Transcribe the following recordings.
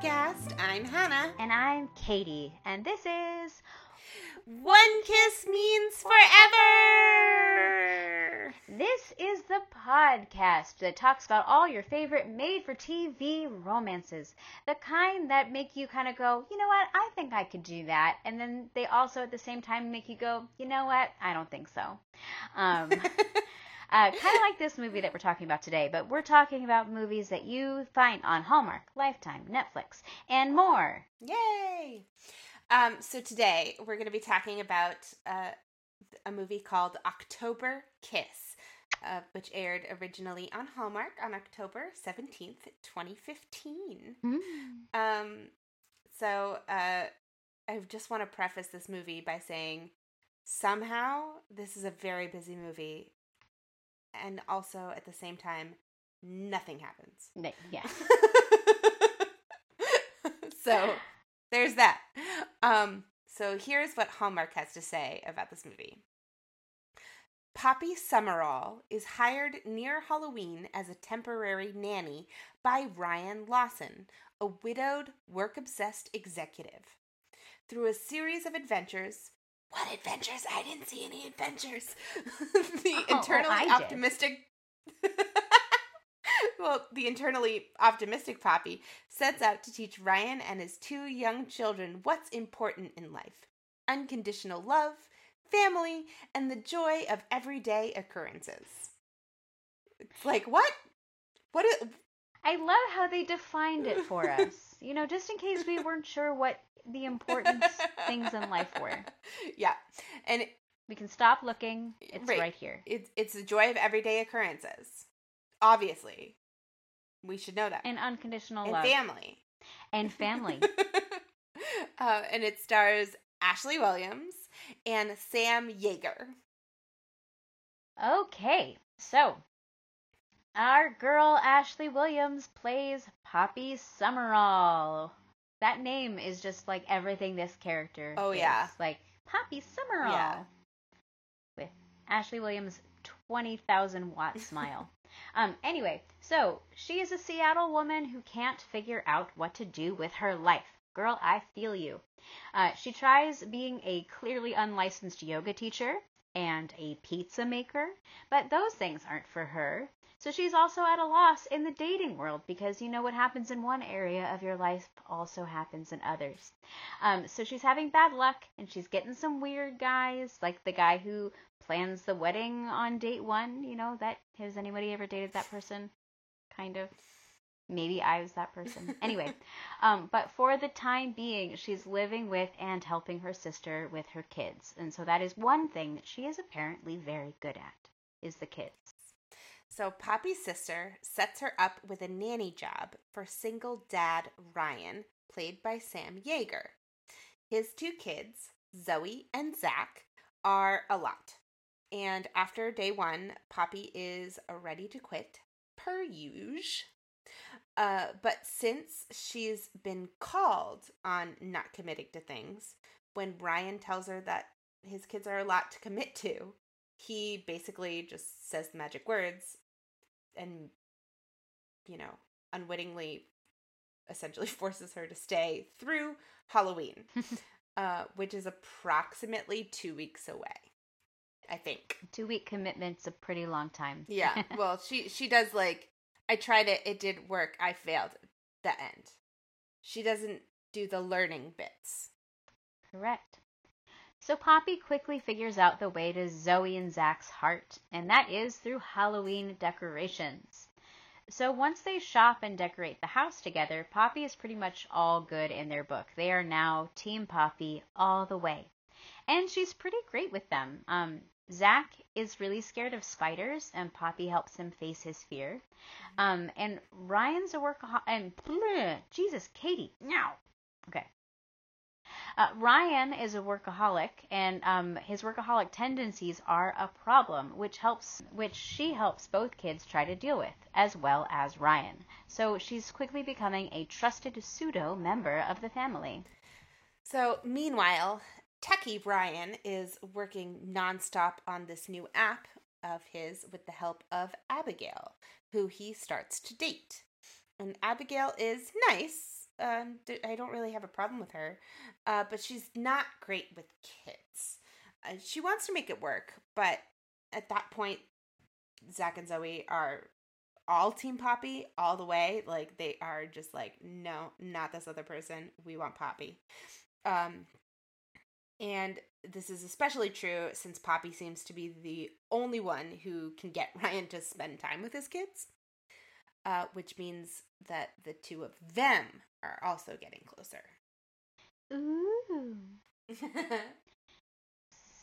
welcome to the podcast. I'm Hannah. And I'm Katie, and this is One Kiss Means Forever. This is the podcast that talks about all your favorite made for TV romances. The kind that make you kind of go, you know what, I think I could do that. And then they also at the same time make you go, you know what, I don't think so. Um, Uh, kind of like this movie that we're talking about today, but we're talking about movies that you find on Hallmark, Lifetime, Netflix, and more. Yay! Um, so today we're going to be talking about uh, a movie called October Kiss, uh, which aired originally on Hallmark on October 17th, 2015. Mm. Um, so uh, I just want to preface this movie by saying somehow this is a very busy movie and also at the same time nothing happens. Yeah. so there's that. Um, so here's what Hallmark has to say about this movie. Poppy Summerall is hired near Halloween as a temporary nanny by Ryan Lawson, a widowed, work obsessed executive. Through a series of adventures, what adventures? I didn't see any adventures. the Oh, oh, internally optimistic. well, the internally optimistic Poppy sets out to teach Ryan and his two young children what's important in life unconditional love, family, and the joy of everyday occurrences. It's like, what? What is. I love how they defined it for us. You know, just in case we weren't sure what the important things in life were. Yeah. And We can stop looking. It's Right. right, here. it's, it's the joy of everyday occurrences. Obviously. We should know that. And unconditional and love. family. and family. uh, and it stars Ashley Williams and Sam Jaeger. Okay, so our girl Ashley Williams plays Poppy Summerall. That name is just like everything this character. Oh, is. yeah. like Poppy Summerall. Yeah. With Ashley Williams' twenty thousand watt smile. Um. Anyway, so she is a Seattle woman who can't figure out what to do with her life. Girl, I feel you. Uh, she tries being a clearly unlicensed yoga teacher and a pizza maker, but those things aren't for her. So she's also at a loss in the dating world because you know what happens in one area of your life also happens in others. Um, so she's having bad luck and she's getting some weird guys, like the guy who plans the wedding on date one. You know that has anybody ever dated that person? Kind of. Maybe I was that person. Anyway, um, but for the time being, she's living with and helping her sister with her kids, and so that is one thing that she is apparently very good at is the kids. So Poppy's sister sets her up with a nanny job for single dad Ryan, played by Sam Jaeger. His two kids, Zoe and Zach, are a lot. And after day one, Poppy is ready to quit, per usual. Uh, but since she's been called on not committing to things, when Ryan tells her that his kids are a lot to commit to, he basically just says the magic words and, you know, unwittingly essentially forces her to stay through Halloween, uh, which is approximately two weeks away. I think. Two week commitment's a pretty long time. Yeah. well, she she does like I tried it. It didn't work. I failed. The end. She doesn't do the learning bits. Correct. So Poppy quickly figures out the way to Zoe and Zach's heart, and that is through Halloween decorations. So once they shop and decorate the house together, Poppy is pretty much all good in their book. They are now Team Poppy all the way. And she's pretty great with them. Um, Zach is really scared of spiders, and Poppy helps him face his fear. Um, and Ryan's a workaholic. And bleh, Jesus, Katie, now. Okay. Uh, Ryan is a workaholic, and um, his workaholic tendencies are a problem, which helps, which she helps both kids try to deal with, as well as Ryan. So she's quickly becoming a trusted pseudo member of the family. So, meanwhile, Techie Brian is working nonstop on this new app of his with the help of Abigail, who he starts to date. And Abigail is nice. Um, I don't really have a problem with her, uh, but she's not great with kids. Uh, she wants to make it work, but at that point, Zach and Zoe are all Team Poppy all the way. Like they are just like, no, not this other person. We want Poppy. Um, and this is especially true since Poppy seems to be the only one who can get Ryan to spend time with his kids, uh, which means that the two of them are also getting closer. Ooh.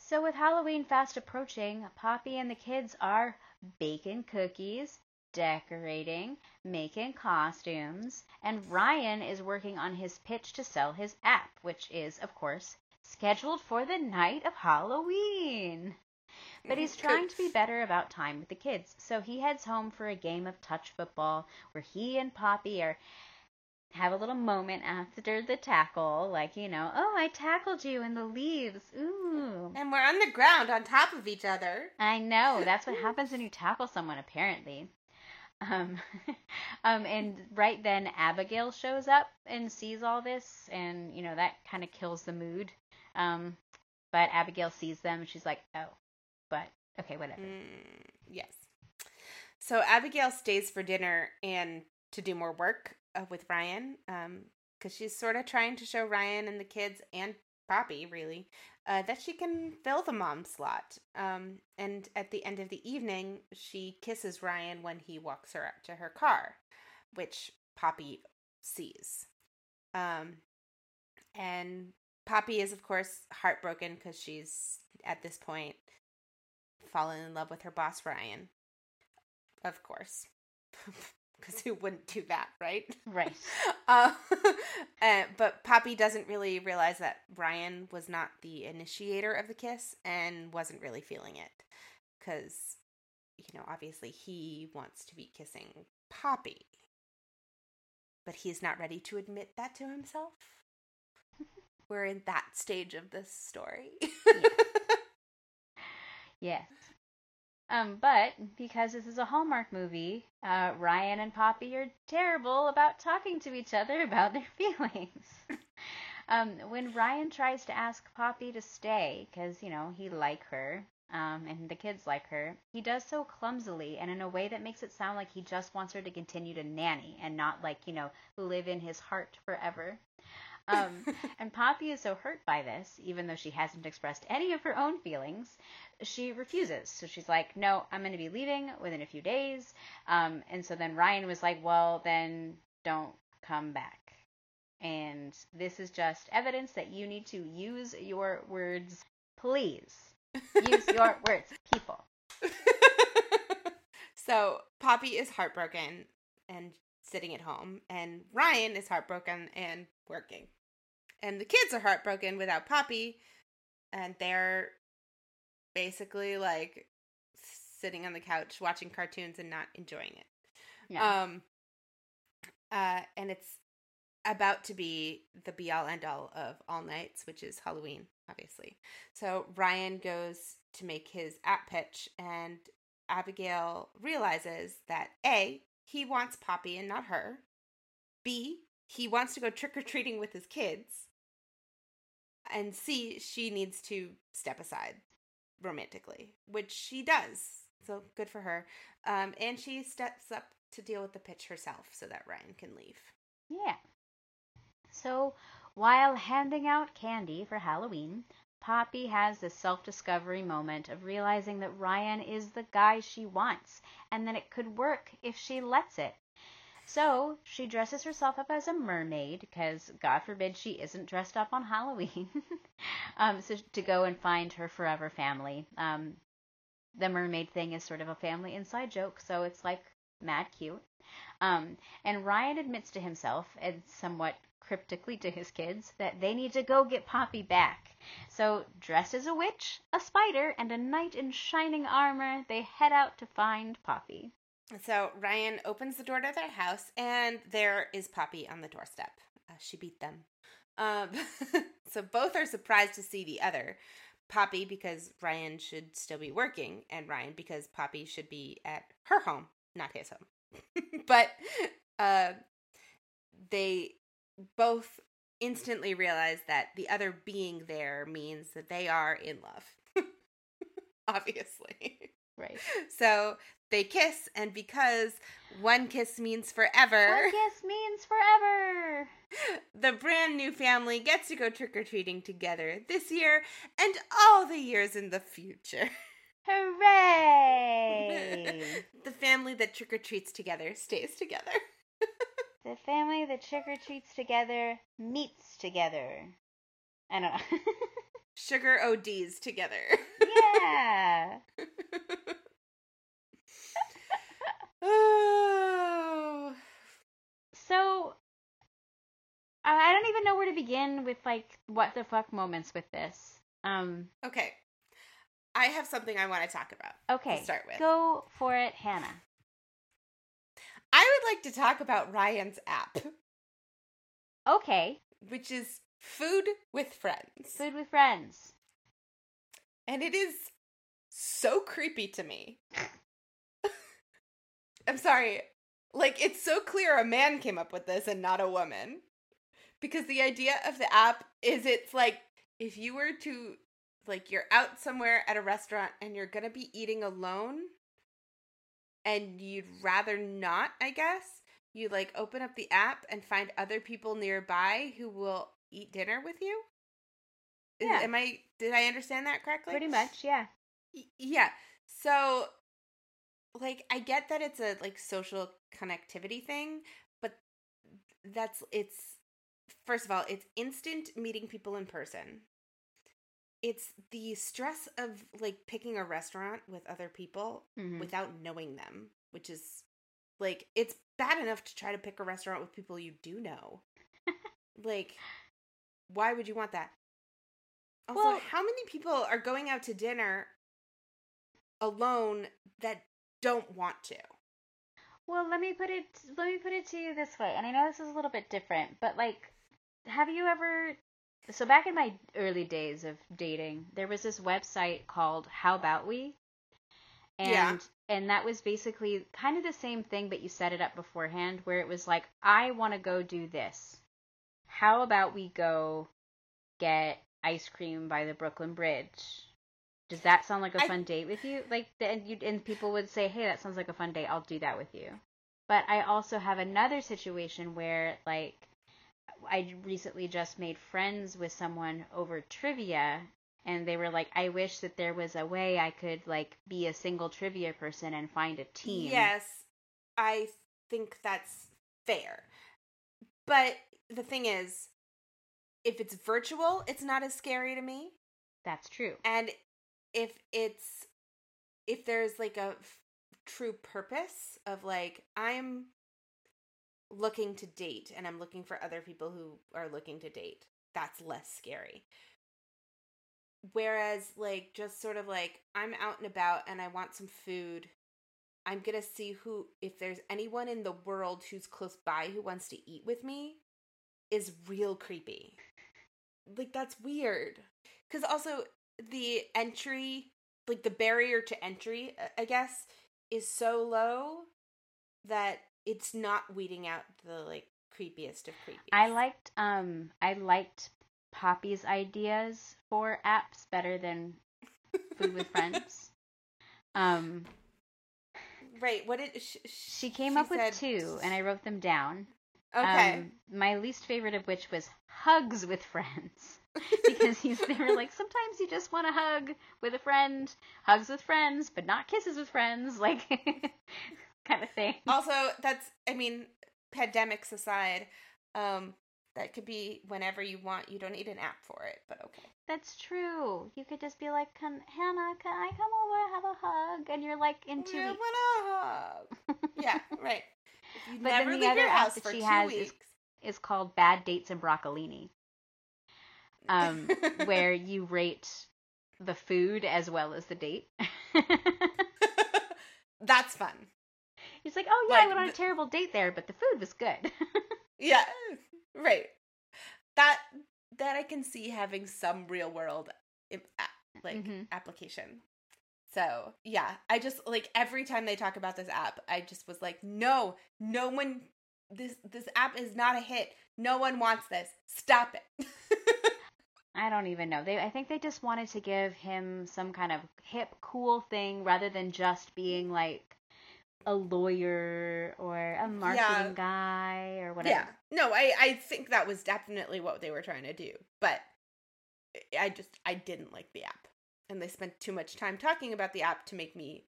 so, with Halloween fast approaching, Poppy and the kids are baking cookies, decorating, making costumes, and Ryan is working on his pitch to sell his app, which is, of course, scheduled for the night of Halloween. But he's trying to be better about time with the kids, so he heads home for a game of touch football where he and Poppy are have a little moment after the tackle, like, you know, oh, I tackled you in the leaves. Ooh. And we're on the ground on top of each other. I know. That's what happens when you tackle someone, apparently. Um, um, and right then Abigail shows up and sees all this, and you know that kind of kills the mood. Um, but Abigail sees them, and she's like, "Oh, but okay, whatever." Mm, yes. So Abigail stays for dinner and to do more work uh, with Ryan, because um, she's sort of trying to show Ryan and the kids and Poppy really uh, that she can fill the mom slot. Um, and at the end of the evening, she kisses Ryan when he walks her up to her car, which Poppy sees. Um, and Poppy is, of course, heartbroken because she's at this point fallen in love with her boss, Ryan. Of course. because who wouldn't do that, right? Right. uh, uh, but Poppy doesn't really realize that Ryan was not the initiator of the kiss and wasn't really feeling it because, you know, obviously he wants to be kissing Poppy, but he's not ready to admit that to himself. We're in that stage of this story. yes. Yes. Um, but because this is a Hallmark movie, uh, Ryan and Poppy are terrible about talking to each other about their feelings. um, when Ryan tries to ask Poppy to stay, because, you know, he like her, um, and the kids like her, he does so clumsily and in a way that makes it sound like he just wants her to continue to nanny and not like, you know, live in his heart forever. Um, and Poppy is so hurt by this, even though she hasn't expressed any of her own feelings, she refuses. So she's like, no, I'm going to be leaving within a few days. Um, and so then Ryan was like, well, then don't come back. And this is just evidence that you need to use your words. Please use your words, people. so Poppy is heartbroken and sitting at home, and Ryan is heartbroken and working. And the kids are heartbroken without Poppy, and they're basically like sitting on the couch watching cartoons and not enjoying it. Yeah. Um uh and it's about to be the be all end all of all nights, which is Halloween, obviously. So Ryan goes to make his app pitch and Abigail realizes that A, he wants Poppy and not her. B, he wants to go trick or treating with his kids. And C, she needs to step aside romantically, which she does. So good for her. Um, and she steps up to deal with the pitch herself so that Ryan can leave. Yeah. So while handing out candy for Halloween, Poppy has this self discovery moment of realizing that Ryan is the guy she wants and that it could work if she lets it. So she dresses herself up as a mermaid because God forbid she isn't dressed up on Halloween. um, so to go and find her forever family. Um, the mermaid thing is sort of a family inside joke, so it's like mad cute. Um, and Ryan admits to himself, and somewhat cryptically to his kids, that they need to go get Poppy back. So, dressed as a witch, a spider, and a knight in shining armor, they head out to find Poppy. So Ryan opens the door to their house, and there is Poppy on the doorstep. Uh, she beat them. Um, so both are surprised to see the other. Poppy because Ryan should still be working, and Ryan because Poppy should be at her home, not his home. but uh, they both instantly realize that the other being there means that they are in love. Obviously. Right. So they kiss, and because one kiss means forever, One kiss means forever. the brand new family gets to go trick or treating together this year and all the years in the future. Hooray! the family that trick or treats together stays together. the family that trick or treats together meets together. I don't know. Sugar ODs together. yeah. Oh. So I don't even know where to begin with like what the fuck moments with this. Um Okay. I have something I want to talk about. okay. start with. Go for it, Hannah. I would like to talk about Ryan's app, Okay. which is Food with Friends. Food with friends. And it is so creepy to me. I'm sorry. Like, it's so clear a man came up with this and not a woman. Because the idea of the app is it's like if you were to, like, you're out somewhere at a restaurant and you're going to be eating alone and you'd rather not, I guess, you like open up the app and find other people nearby who will eat dinner with you. Yeah. Am I, did I understand that correctly? Pretty much, yeah. Y- yeah so like i get that it's a like social connectivity thing but that's it's first of all it's instant meeting people in person. It's the stress of like picking a restaurant with other people Mhm. without knowing them which is like it's bad enough to try to pick a restaurant with people you do know. Like why would you want that? Also Well- how many people are going out to dinner alone that don't want to Well, let me put it let me put it to you this way. And I know this is a little bit different, but like have you ever so back in my early days of dating, there was this website called How About We? And Yeah. and that was basically kind of the same thing but you set it up beforehand where it was like I want to go do this. How about we go get ice cream by the Brooklyn Bridge? Does that sound like a I- fun date with you? Like, and you and people would say, "Hey, that sounds like a fun date. I'll do that with you." But I also have another situation where, like, I recently just made friends with someone over trivia, and they were like, "I wish that there was a way I could like be a single trivia person and find a team." yes i think that's fair but the thing is if it's virtual it's not as scary to me that's true. and if it's if there's like a f- true purpose of like i'm looking to date and i'm looking for other people who are looking to date that's less scary. Whereas like just sort of like i'm out and about and i want some food i'm gonna see who if there's anyone in the world who's close by who wants to eat with me is real creepy. Like that's weird. Because also the entry like the barrier to entry i guess is so low that it's not weeding out the like creepiest of creepy I liked um I liked Poppy's ideas for apps better than Food with Friends. Um, right what did sh- she came up with two, and I wrote them down. okay Um, my least favorite of which was hugs with friends. Because he's they were like sometimes you just want to hug with a friend, hugs with friends, but not kisses with friends, like kind of thing. also that's i mean pandemics aside um that could be whenever you want you don't need an app for it but okay That's true. You could just be like, can, Hannah, can I come over and have a hug? And you're like in two Yeah, weeks. hug. yeah right But then the other app that she has is- It's called Bad Dates and Broccolini, um, where you rate the food as well as the date. that's fun He's like, oh yeah, I went on a terrible date there, but the food was good. Yeah, right. That that I can see having some real world like Mhm. application. So yeah, I just like every time they talk about this app, I just was like, no, no one this this app is not a hit. No one wants this. Stop it. I don't even know. They I think they just wanted to give him some kind of hip cool thing rather than just being like a lawyer or a marketing Yeah. guy or whatever. Yeah. No, I I think that was definitely what they were trying to do. But I just I didn't like the app. And they spent too much time talking about the app to make me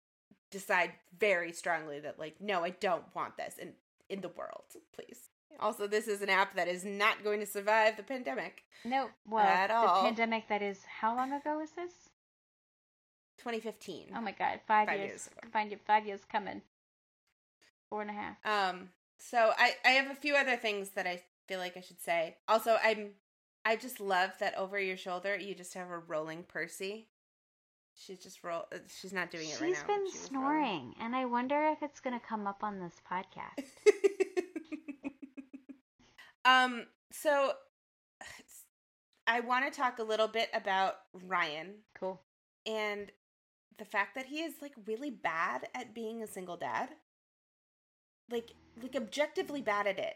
decide very strongly that like no, I don't want this in in the world, please. Also, this is an app that is not going to survive the pandemic. No, well, At the pandemic that is how long ago is this? 2015. Oh my god, five, Five years. years ago. Five, five years coming. Four and a half. Um, so I I have a few other things that I feel like I should say. Also, I'm I just love that over your shoulder you just have a rolling Percy. She's just roll. uh, She's not doing it She's right now. been but she was rolling. snoring, and I wonder if it's gonna come up on this podcast. um. So I want to talk a little bit about Ryan cool. and the fact that he is like really bad at being a single dad. Like like objectively bad at it.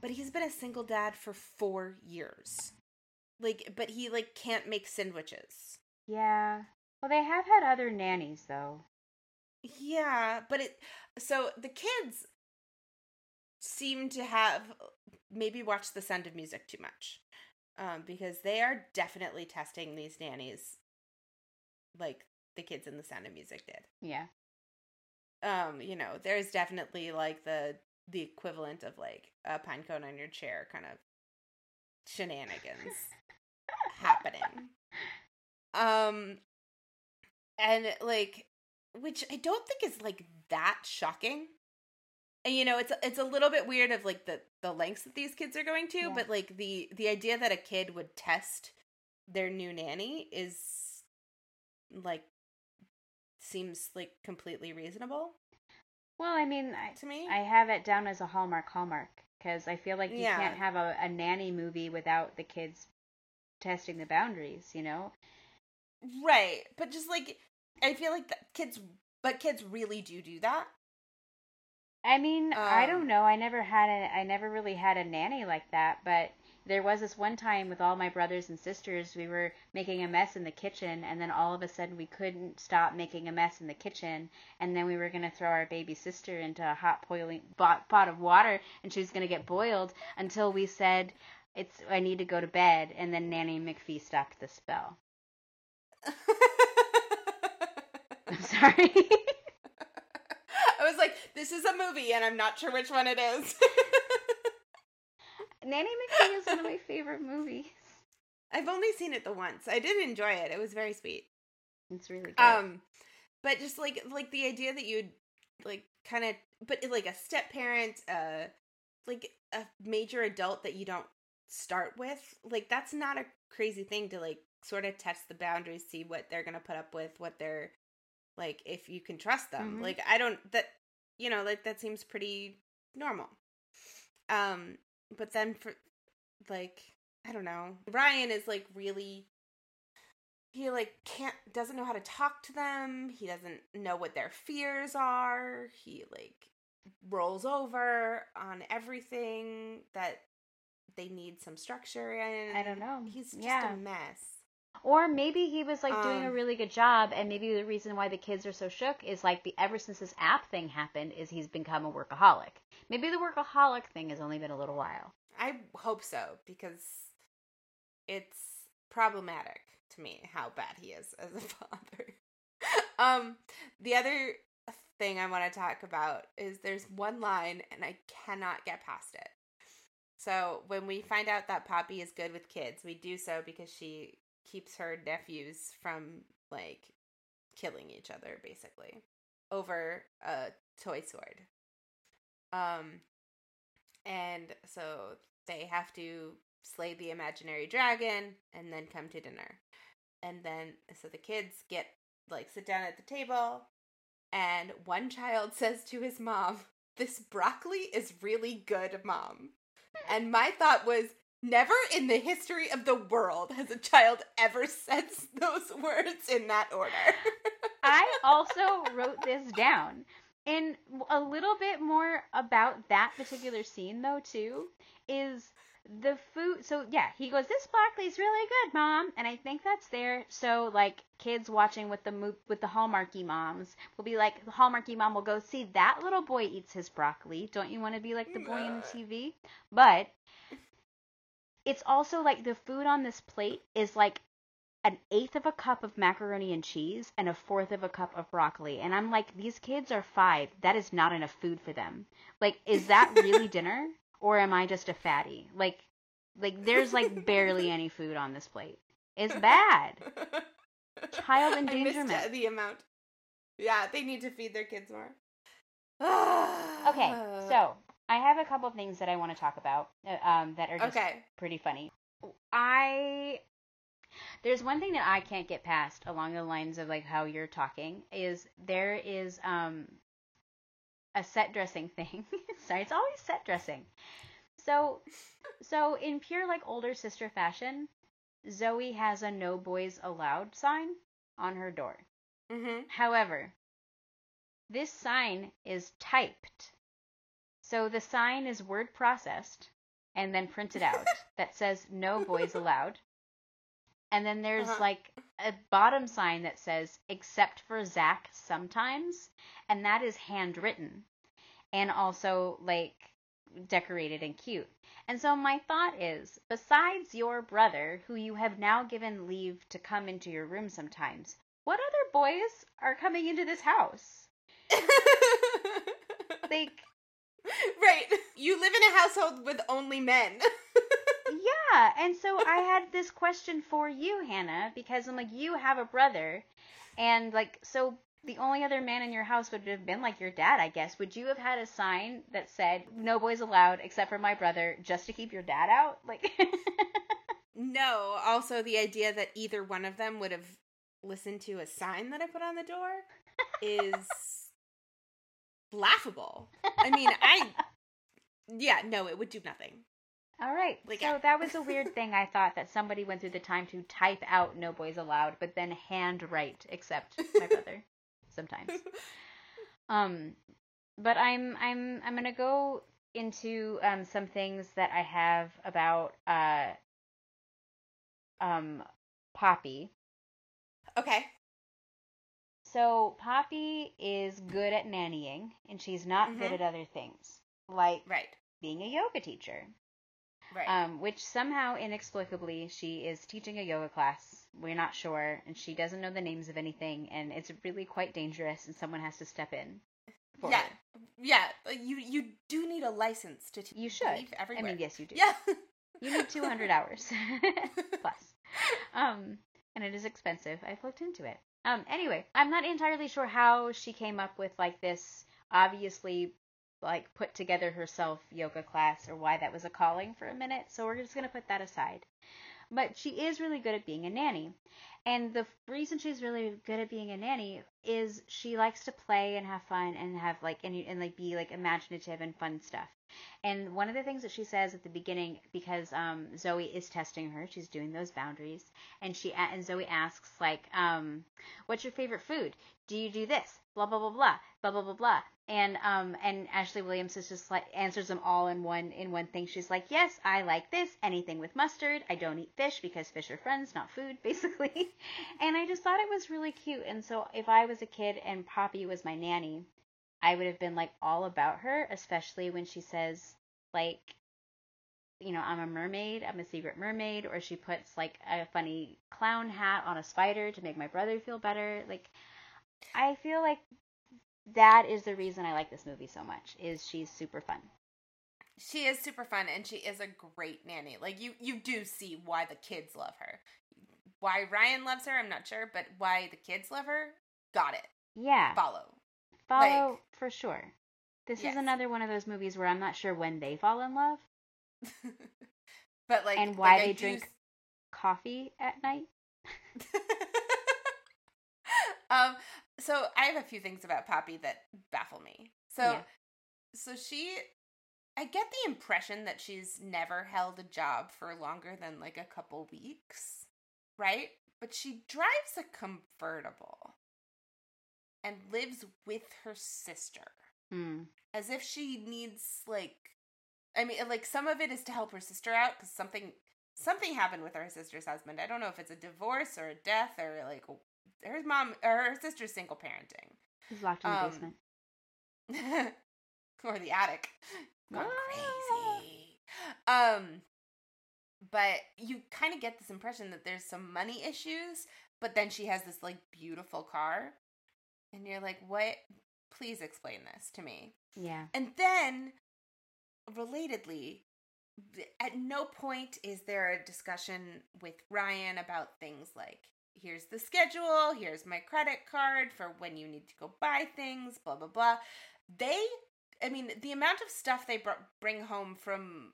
But he's been a single dad for 4 years. Like but he like can't make sandwiches. Yeah. Well, they have had other nannies though. Yeah, but it so the kids seem to have maybe watch The Sound of Music too much. Um because they are definitely testing these nannies like the kids in The Sound of Music did. Yeah. um you know there's definitely like the the equivalent of like a pine cone on your chair kind of shenanigans happening um and like which i don't think is like that shocking and you know it's it's a little bit weird of like the the lengths that these kids are going to Yeah. but like the the idea that a kid would test their new nanny is like seems like completely reasonable Well, I mean, I, to me I have it down as a Hallmark Hallmark because I feel like you Yeah. can't have a, a nanny movie without the kids testing the boundaries. You know. right but just like i feel like that kids but kids really do do that I mean, I Um, don't know. I never had a I never really had a nanny like that, but there was this one time with all my brothers and sisters, we were making a mess in the kitchen and then all of a sudden we couldn't stop making a mess in the kitchen and then we were going to throw our baby sister into a hot boiling pot, pot of water and she was going to get boiled until we said it's I need to go to bed and then Nanny McPhee stopped the spell. I'm sorry. was like this is a movie and i'm not sure which one it is Nanny McPhee is one of my favorite movies. i've only seen it the once i did enjoy it it was very sweet It's really good. um but just like like the idea that you'd like kind of but like a step parent uh like a major adult that you don't start with like that's not a crazy thing to like sort of test the boundaries see what they're gonna put up with what they're like if you can trust them Mhm. like i don't that you know like that seems pretty normal. Um but then for like i don't know ryan is like really he like can't doesn't know how to talk to them. He doesn't know what their fears are. He like rolls over on everything that they need some structure in. I don't know. he's just Yeah. a mess Or maybe he was like doing a Um, really good job, and maybe the reason why the kids are so shook is like the ever since this app thing happened, is he's become a workaholic. Maybe the workaholic thing has only been a little while. i hope so because it's problematic to me how bad he is as a father um the other thing i want to talk about is there's one line and i cannot get past it so when we find out that poppy is good with kids we do so because she keeps her nephews from like killing each other basically over a toy sword. Um and so they have to slay the imaginary dragon and then come to dinner. And then so the kids get like sit down at the table and one child says to his mom this broccoli is really good mom. And my thought was never in the history of the world has a child ever said those words in that order I also wrote this down. And a little bit more about that particular scene, though, too, is the food. So yeah, he goes, "This broccoli's really good, mom," and I think that's there. So like kids watching with the mo- with the Hallmarky moms will be like, the Hallmarky mom will go, "See that little boy eats his broccoli. Don't you want to be like the boy in the TV?" But it's also like the food on this plate is like an eighth of a cup of macaroni and cheese and a fourth of a cup of broccoli. And I'm like, these kids are five. That is not enough food for them. Like, is that really dinner? Or am I just a fatty? Like, like there's like barely any food on this plate. It's bad. Child endangerment. I missed the amount. Yeah, they need to feed their kids more. okay, so I have a couple of things that I want to talk about uh, um, that are just okay. pretty funny. I there's one thing that I can't get past along the lines of like how you're talking is there is um a set dressing thing. Sorry, it's always set dressing. So so in pure like older sister fashion, Zoe has a no boys allowed sign on her door. Mm-hmm. However, this sign is typed. So the sign is word processed and then printed out that says no boys allowed. And then there's Uh-huh. like a bottom sign that says except for Zach sometimes, and that is handwritten and also like decorated and cute. And so my thought is, besides your brother, who you have now given leave to come into your room sometimes, what other boys are coming into this house? Like, right. You live in a household with only men. yeah. And so I had this question for you, Hannah, because I'm like, you have a brother, and like, so the only other man in your house would have been like your dad, I guess. Would you have had a sign that said "No boys allowed except for my brother," just to keep your dad out? Like, no. Also, the idea that either one of them would have listened to a sign that I put on the door is laughable. I mean, I. Yeah, no, it would do nothing. all right. Like, so that was a weird thing. I thought that somebody went through the time to type out "No boys allowed," but then handwrite "Except my brother." Sometimes. Um, but I'm I'm I'm gonna go into um some things that I have about uh um Poppy. Okay. So Poppy is good at nannying, and she's not good Mhm. at other things, like Right. being a yoga teacher. Right. Um, which somehow inexplicably she is teaching a yoga class. We're not sure, and she doesn't know the names of anything, and it's really quite dangerous, and someone has to step in. For yeah. her. Yeah. You you do need a license to teach. You should. Everywhere. I mean, yes, you do. Yeah. You need 200 hours plus. Um, and it is expensive. I've looked into it. Um, anyway, I'm not entirely sure how she came up with like this obviously like put together herself yoga class or why that was a calling for a minute. So we're just going to put that aside. But she is really good at being a nanny. And the reason she's really good at being a nanny is she likes to play and have fun and have like and, and like be like imaginative and fun stuff. And one of the things that she says at the beginning, because um, Zoe is testing her, she's doing those boundaries, and she and Zoe asks like, um, "What's your favorite food? Do you do this? Blah blah blah blah blah blah blah blah." And um and Ashley Williams is just like answers them all in one in one thing. She's like, "Yes, I like this. Anything with mustard. I don't eat fish because fish are friends, not food, basically." and I just thought it was really cute. And so if I was a kid and Poppy was my nanny, I would have been like all about her, especially when she says like you know, I'm a mermaid, I'm a secret mermaid, or she puts like a funny clown hat on a spider to make my brother feel better. Like I feel like that is the reason I like this movie so much is she's super fun. She is super fun and she is a great nanny. Like you you do see why the kids love her. Why Ryan loves her, I'm not sure, but why the kids love her, got it. Yeah. Follow. Follow like- for sure. This Yes. is another one of those movies where I'm not sure when they fall in love but like and why like, I they do drink coffee at night. um so I have a few things about Poppy that baffle me. So Yeah. so she I get the impression that she's never held a job for longer than like a couple weeks, right? But she drives a convertible. And lives with her sister Hmm. as if she needs like I mean like some of it is to help her sister out cuz something something happened with her sister's husband. I don't know if it's a divorce or a death or like her mom or her sister's single parenting. He's locked in the Um, basement. or the attic. Gone Ah. crazy. Um but you kind of get this impression that there's some money issues, but then she has this like beautiful car. And you're like, "What? Please explain this to me." Yeah. And then relatedly, at no point is there a discussion with Ryan about things like here's the schedule, here's my credit card for when you need to go buy things, blah blah blah. They I mean, the amount of stuff they br- bring home from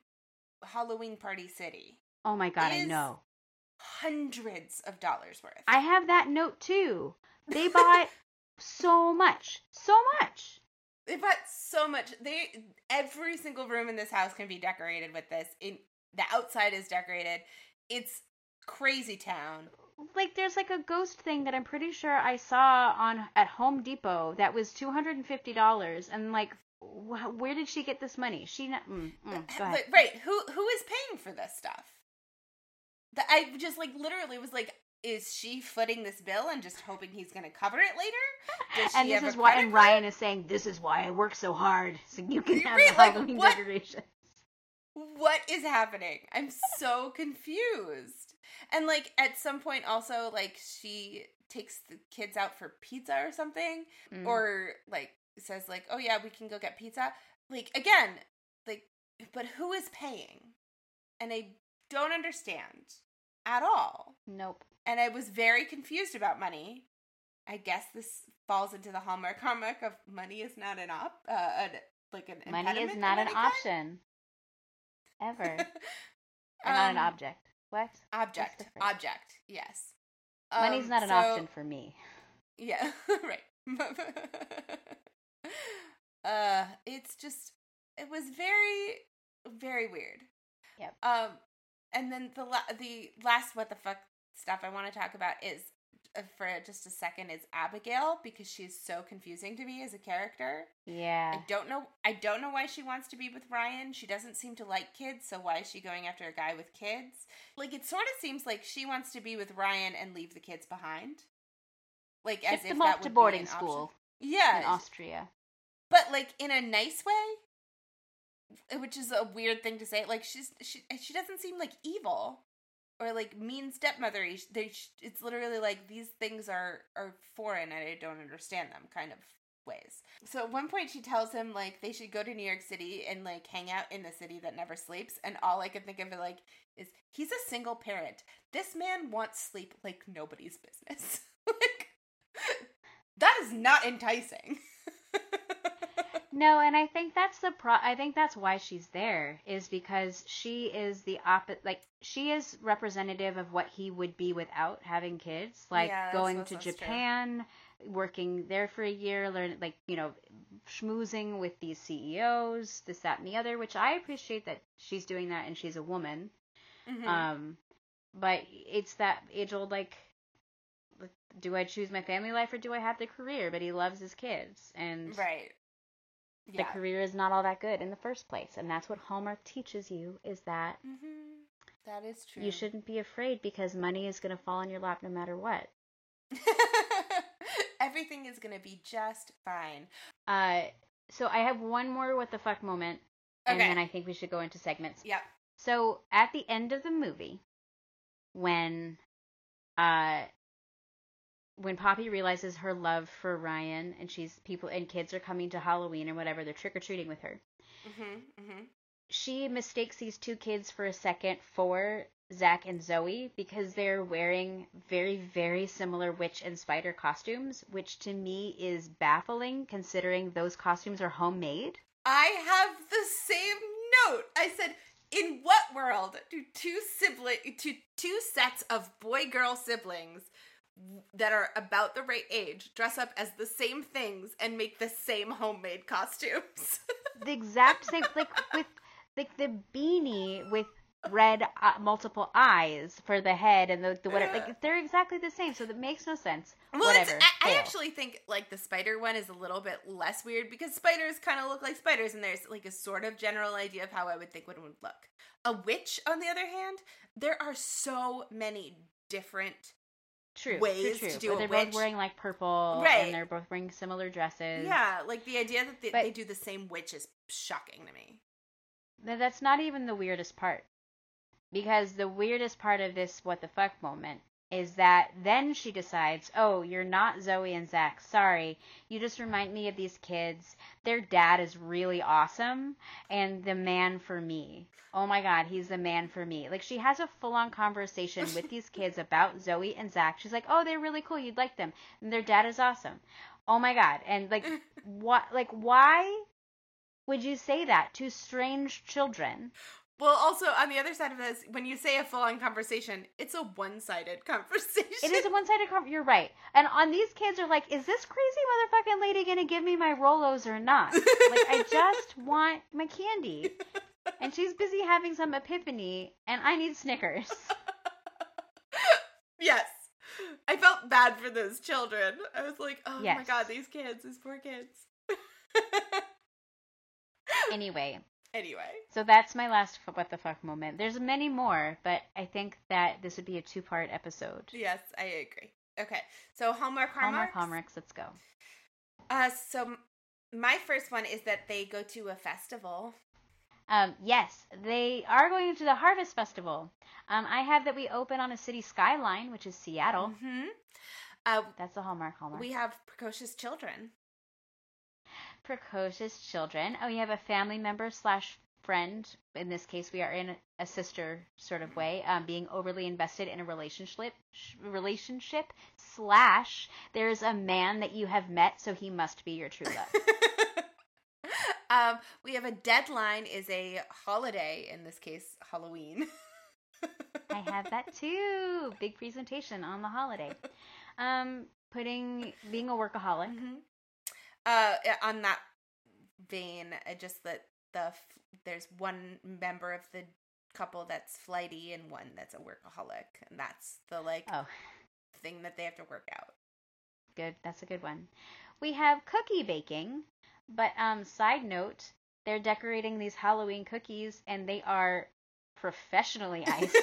Halloween Party City, Oh my god, I know. hundreds of dollars worth. I have that note too. They bought so much. So much. They bought so much. They every single room in this house can be decorated with this. In the outside is decorated. It's crazy town. Like there's like a ghost thing that I'm pretty sure I saw on at Home Depot that was $250 and like wh- where did she get this money? She not, mm, mm, go ahead. But, right? Who who is paying for this stuff? That I just like literally was like, is she footing this bill and just hoping he's going to cover it later? And she this is why and? Ryan is saying this is why I work so hard so you can have Right, the like, Halloween what? decorations. what is happening? I'm so confused. And like at some point also like she takes the kids out for pizza or something Mm. or like says like, "Oh yeah, we can go get pizza." Like again, like but who is paying? And I don't understand at all. nope. And I was very confused about money. I guess this falls into the hallmark hallmark of money is not an op uh, an, like an Money is not an option. Ever. or not an Um, object. What? Object. Object. Yes. Money's Um, not an so- option for me. Yeah. right. uh, it's just it was very very weird. Yep. Um, and then the la- the last what the fuck stuff I want to talk about is uh, for just a second is Abigail because she's so confusing to me as a character. Yeah. I don't know. I don't know why she wants to be with Ryan. She doesn't seem to like kids, so why is she going after a guy with kids? Like it sort of seems like she wants to be with Ryan and leave the kids behind. Like as Ship if them that off to boarding school. Yeah, in Austria. but like in a nice way, which is a weird thing to say. Like she's she she doesn't seem like evil or like mean stepmothery. They it's literally like these things are are foreign and I don't understand them kind of ways. So at one point she tells him like they should go to New York City and like hang out in the city that never sleeps and all I can think of like is he's a single parent. This man wants sleep like nobody's business. like that is not enticing. No, and I think that's the pro. I think that's why she's there is because she is the opposite. Like she is representative of what he would be without having kids. Like Yeah, going to that's true. Japan, working there for a year, learn like you know, schmoozing with these CEOs, this, that, and the other. Which I appreciate that she's doing that, and she's a woman. Mhm. Um, but it's that age old like, do I choose my family life or do I have the career? But he loves his kids, and right. The career is not all that good in the first place and that's what hallmark teaches you is that hmm That is true. you shouldn't be afraid because money is going to fall in your lap no matter what Everything is gonna be just fine. uh so i have one more what the fuck moment and Okay. then i think we should go into segments Yep. so at the end of the movie when uh when Poppy realizes her love for Ryan and she's people and kids are coming to Halloween or whatever, they're trick or treating with her. hmm hmm she mistakes these two kids for a second for Zach and Zoe because they're wearing very, very similar witch and spider costumes, which to me is baffling considering those costumes are homemade. I have the same note. I said, in what world do two sibling, two two sets of boy girl siblings that are about the right age dress up as the same things and make the same homemade costumes? The exact same, like with like the beanie with red uh, multiple eyes for the head and the, the whatever. Like they're exactly the same, so that makes no sense. Well, whatever. I, I actually think like the spider one is a little bit less weird because spiders kind of look like spiders, and there's like a sort of general idea of how I would think one would look. A witch, on the other hand, there are so many different true ways true, to do But a they're both wearing like purple, Right. and they're both wearing similar dresses. Yeah, like the idea that they, But- they do the same witch is shocking to me. Th- That's not even the weirdest part. Because the weirdest part of this what the fuck moment is that then she decides, oh, you're not Zoe and Zach. Sorry. You just remind me of these kids. Their dad is really awesome and the man for me. Oh my god, he's the man for me. Like she has a full on conversation with these kids about Zoe and Zach. She's like, oh, they're really cool. You'd like them. And their dad is awesome. Oh my god. And like, what? Like, why would you say that to strange children? Well, also on the other side of this, when you say a full-on conversation, it's a one-sided conversation. It is a one-sided conversation. You're right. And on these kids are like, is this crazy motherfucking lady gonna give me my Rolos or not? like, I just want my candy. And she's busy having some epiphany, and I need Snickers. yes. I felt bad for those children. I was like, oh my god, these kids, these poor kids. anyway, anyway. so that's my last what the fuck moment. There's many more, but I think that this would be a two-part episode. Yes, I agree. Okay, so Hallmark Hallmark, Hallmark. Hallmarks, let's go. Uh, so my first one is that they go to a festival. Um, yes, they are going to the Harvest Festival. Um, I have that we open on a city skyline, which is Seattle. hmm Uh, That's the Hallmark Hallmark. we have precocious children. Precocious children. Oh, you have a family member slash friend. In this case, we are in a sister sort of way, um, being overly invested in a relationship. sh- Relationship slash there's a man that you have met, so he must be your true love. um, we have a deadline is a holiday. In this case, Halloween. I have that too. Big presentation on the holiday. Um, putting being a workaholic. Mhm. Uh, on that vein, uh, just that the there's one member of the couple that's flighty and one that's a workaholic, and that's the like Oh, thing that they have to work out. good. That's a good one. We have cookie baking, but um, side note, they're decorating these Halloween cookies, and they are professionally iced.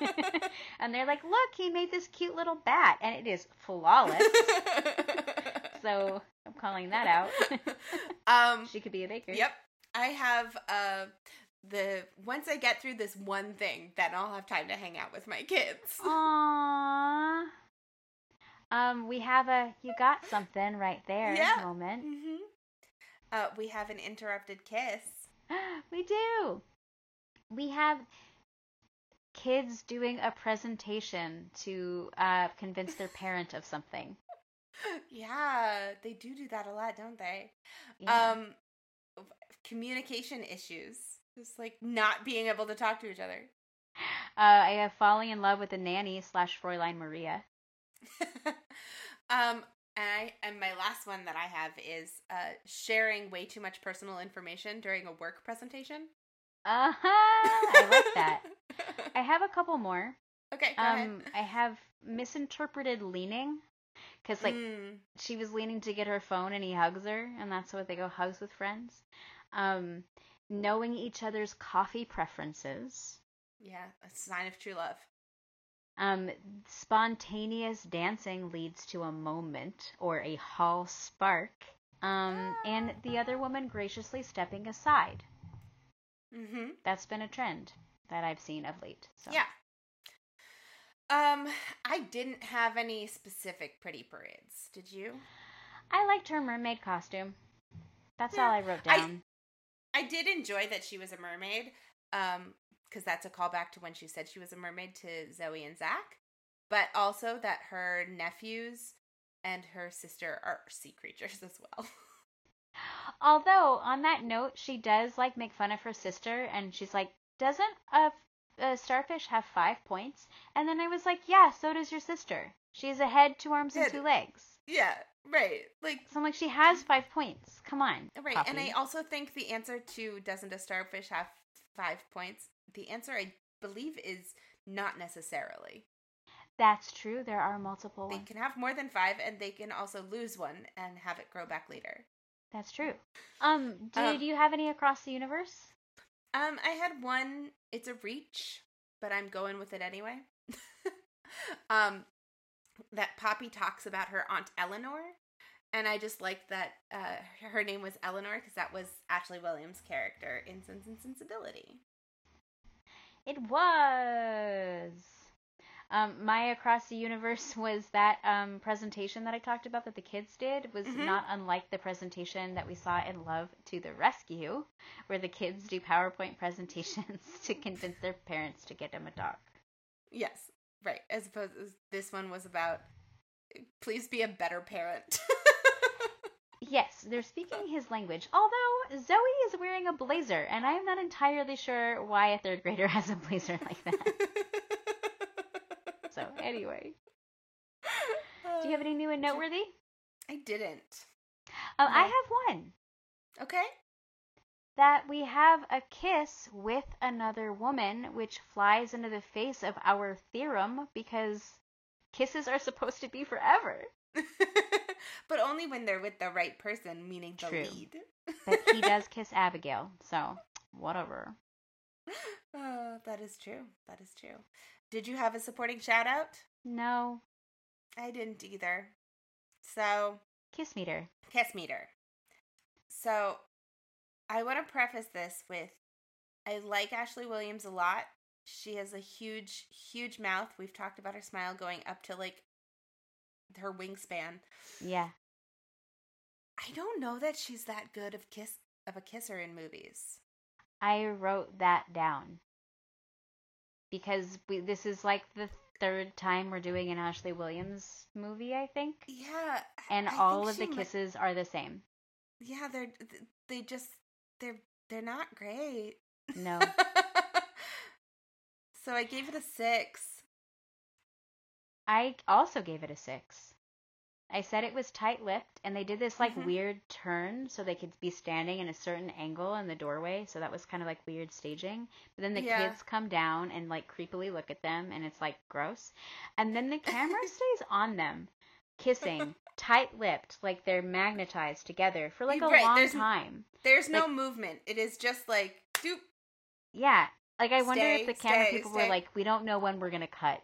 and they're like, look, he made this cute little bat, and it is flawless. so I'm calling that out. um, she could be a baker. Yep. I have uh the once I get through this one thing, then I'll have time to hang out with my kids. Aww. Um, we have a you got something right there Yeah. moment. hmm Uh, we have an interrupted kiss. we do. We have kids doing a presentation to uh, convince their parent of something. Yeah, they do do that a lot, don't they? Yeah. Um, communication issues, just like not being able to talk to each other. Uh, I have falling in love with the nanny slash Fräulein Maria. um, and I and my last one that I have is uh sharing way too much personal information during a work presentation. Uh huh. I like that. I have a couple more. okay, go Um, I have misinterpreted leaning because like. Mm. she was leaning to get her phone and he hugs her, and that's what they go hugs with friends. Um, knowing each other's coffee preferences. Yeah, a sign of true love. Um, spontaneous dancing leads to a moment or a hall spark. Um, and the other woman graciously stepping aside. Mm-hmm. That's been a trend that I've seen of late. So. Yeah. Um, I didn't have any specific pretty parades. Did you? I liked her mermaid costume. That's Yeah, all I wrote I- down. I did enjoy that she was a mermaid. Um, because that's a callback to when she said she was a mermaid to Zoe and Zach, but also that her nephews and her sister are sea creatures as well. Although on that note, she does like make fun of her sister, and she's like, "Doesn't a, a starfish have five points?" And then I was like, "Yeah, so does your sister. She has a head, two arms, and Head. two legs." yeah, right. Like So I'm like, she has five points. Come on, right, and I also think the answer to doesn't a starfish have five points? The answer I believe is not necessarily. That's true. There are multiple They ones. can have more than five, and they can also lose one and have it grow back later. That's true. Um, did Um, you have any across the universe? Um, I had one. It's a reach, but I'm going with it anyway. um, that Poppy talks about her aunt Eleanor, and I just liked that uh, her name was Eleanor because that was Ashley Williams' character in Sense and Sensibility. It was. Um, my across the universe was that um, presentation that I talked about that the kids did was Mhm. not unlike the presentation that we saw in Love to the Rescue, where the kids do PowerPoint presentations to convince their parents to get them a dog. Yes, right. As opposed this one was about, please be a better parent. Yes, they're speaking his language. Although Zoe is wearing a blazer, and I am not entirely sure why a third grader has a blazer like that. So anyway, do you have any new and noteworthy? I didn't. Um, I have one. Okay. that we have a kiss with another woman, which flies into the face of our theorem because kisses are supposed to be forever. but only when they're with the right person, meaning the True. lead. But he does kiss Abigail, so whatever. Oh, that is true. That is true. Did you have a supporting shout out? No, I didn't either. So, kiss meter. kiss meter. So, I want to preface this with I like Ashley Williams a lot. She has a huge, huge mouth. We've talked about her smile going up to like her wingspan. Yeah, I don't know that she's that good of kiss of a kisser in movies. I wrote that down because we, this is like the third time we're doing an Ashley Williams movie, I think, Yeah, and I all of the kisses are the same. yeah, they're they just they're they're not great. No, so I gave it a six. I also gave it a six. I said it was tight lipped, and they did this like Mhm. weird turn so they could be standing in a certain angle in the doorway. So that was kind of like weird staging. But then the Yeah. kids come down and like creepily look at them, and it's like gross. And then the camera stays on them, kissing, tight lipped, like they're magnetized together for like a Right, long there's time. There's no movement. It is just like doop. Yeah. Like I wonder if the camera stay, people were like, we don't know when we're gonna cut.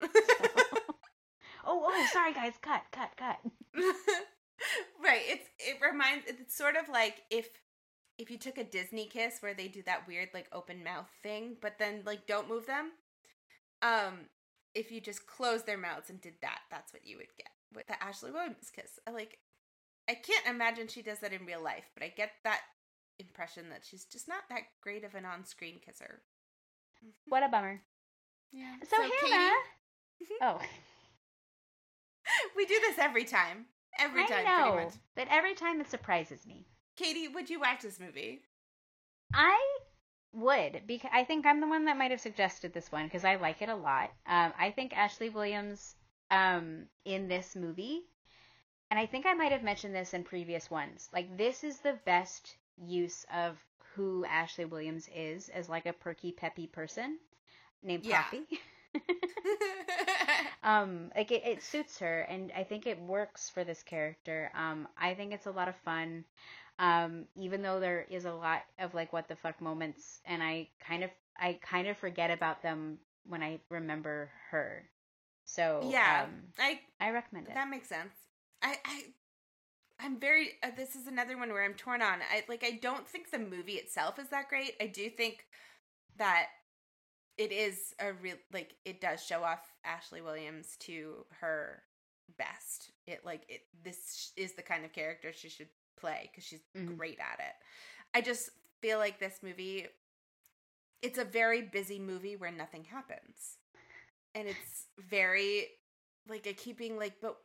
Oh, oh, sorry guys, cut, cut, cut. right. It's it reminds it's sort of like if if you took a Disney kiss where they do that weird like open mouth thing, but then like don't move them. Um, if you just close their mouths and did that, that's what you would get with the Ashley Williams kiss. I like I can't imagine she does that in real life, but I get that impression that she's just not that great of an on-screen kisser. What a bummer. Yeah. So, Hannah. Oh, we do this every time. Every I time, know, pretty much. but every time it surprises me. Katie, would you watch this movie? I would because I think I'm the one that might have suggested this one because I like it a lot. Um, I think Ashley Williams um, in this movie, and I think I might have mentioned this in previous ones. Like this is the best use of who Ashley Williams is as like a perky, peppy person named Yeah. Poppy. um like it, it suits her and i think it works for this character um i think it's a lot of fun um even though there is a lot of like what the fuck moments and i kind of i kind of forget about them when i remember her so yeah, um, I i recommend it that makes sense. I I I'm very. Uh, this is another one where I'm torn on. I like. I don't think the movie itself is that great. I do think that it is a real like. It does show off Ashley Williams to her best. It like it. This is the kind of character she should play because she's Mhm. great at it. I just feel like this movie. It's a very busy movie where nothing happens, and it's very like a keeping like but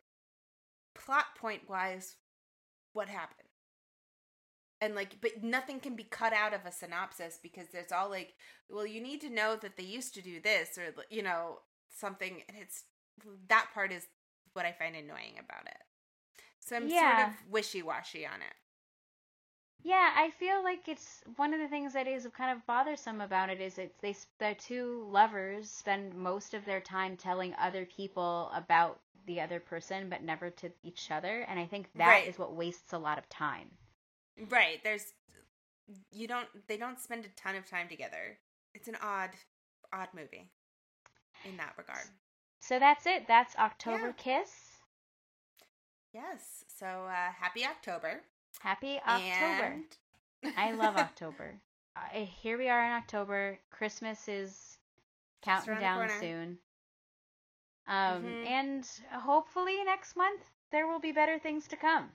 plot point wise what happened and like but nothing can be cut out of a synopsis because there's all like well you need to know that they used to do this or you know something and it's that part is what i find annoying about it so i'm Yeah. sort of wishy-washy on it Yeah, I feel like it's one of the things that is kind of bothersome about it is it's they the two lovers spend most of their time telling other people about the other person but never to each other and I think that is Right. what wastes a lot of time. Right. There's you don't they don't spend a ton of time together. It's an odd odd movie in that regard. So that's it. That's October Kiss. Yes. So uh happy October. Happy October. And I love October. Uh, here we are in October. Christmas is counting down soon. Um, Mhm. and hopefully next month there will be better things to come.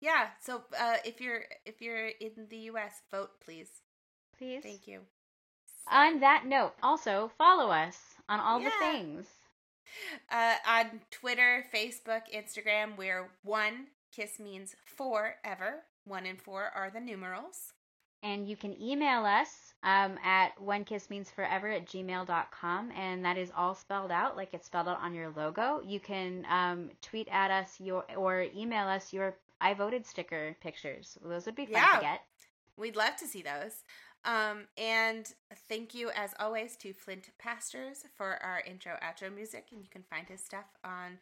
Yeah, so uh if you're if you're in the US, vote please. Please. Thank you. On that note, also follow us on all the things. Uh, on Twitter, Facebook, Instagram, we're one kiss means forever. One and four are the numerals. And you can email us um, at onekissmeansforever at gmail.com, and that is all spelled out like it's spelled out on your logo. You can um, tweet at us your or email us your I voted sticker pictures. Those would be fun Yeah. to get. We'd love to see those. Um, and thank you, as always, to Flint Pastors for our intro outro music. And you can find his stuff on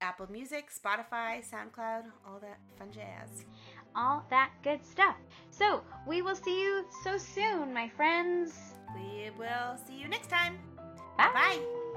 Apple Music, Spotify, SoundCloud, all that fun jazz. All that good stuff. So we will see you so soon, my friends. We will see you next time. Bye. Bye.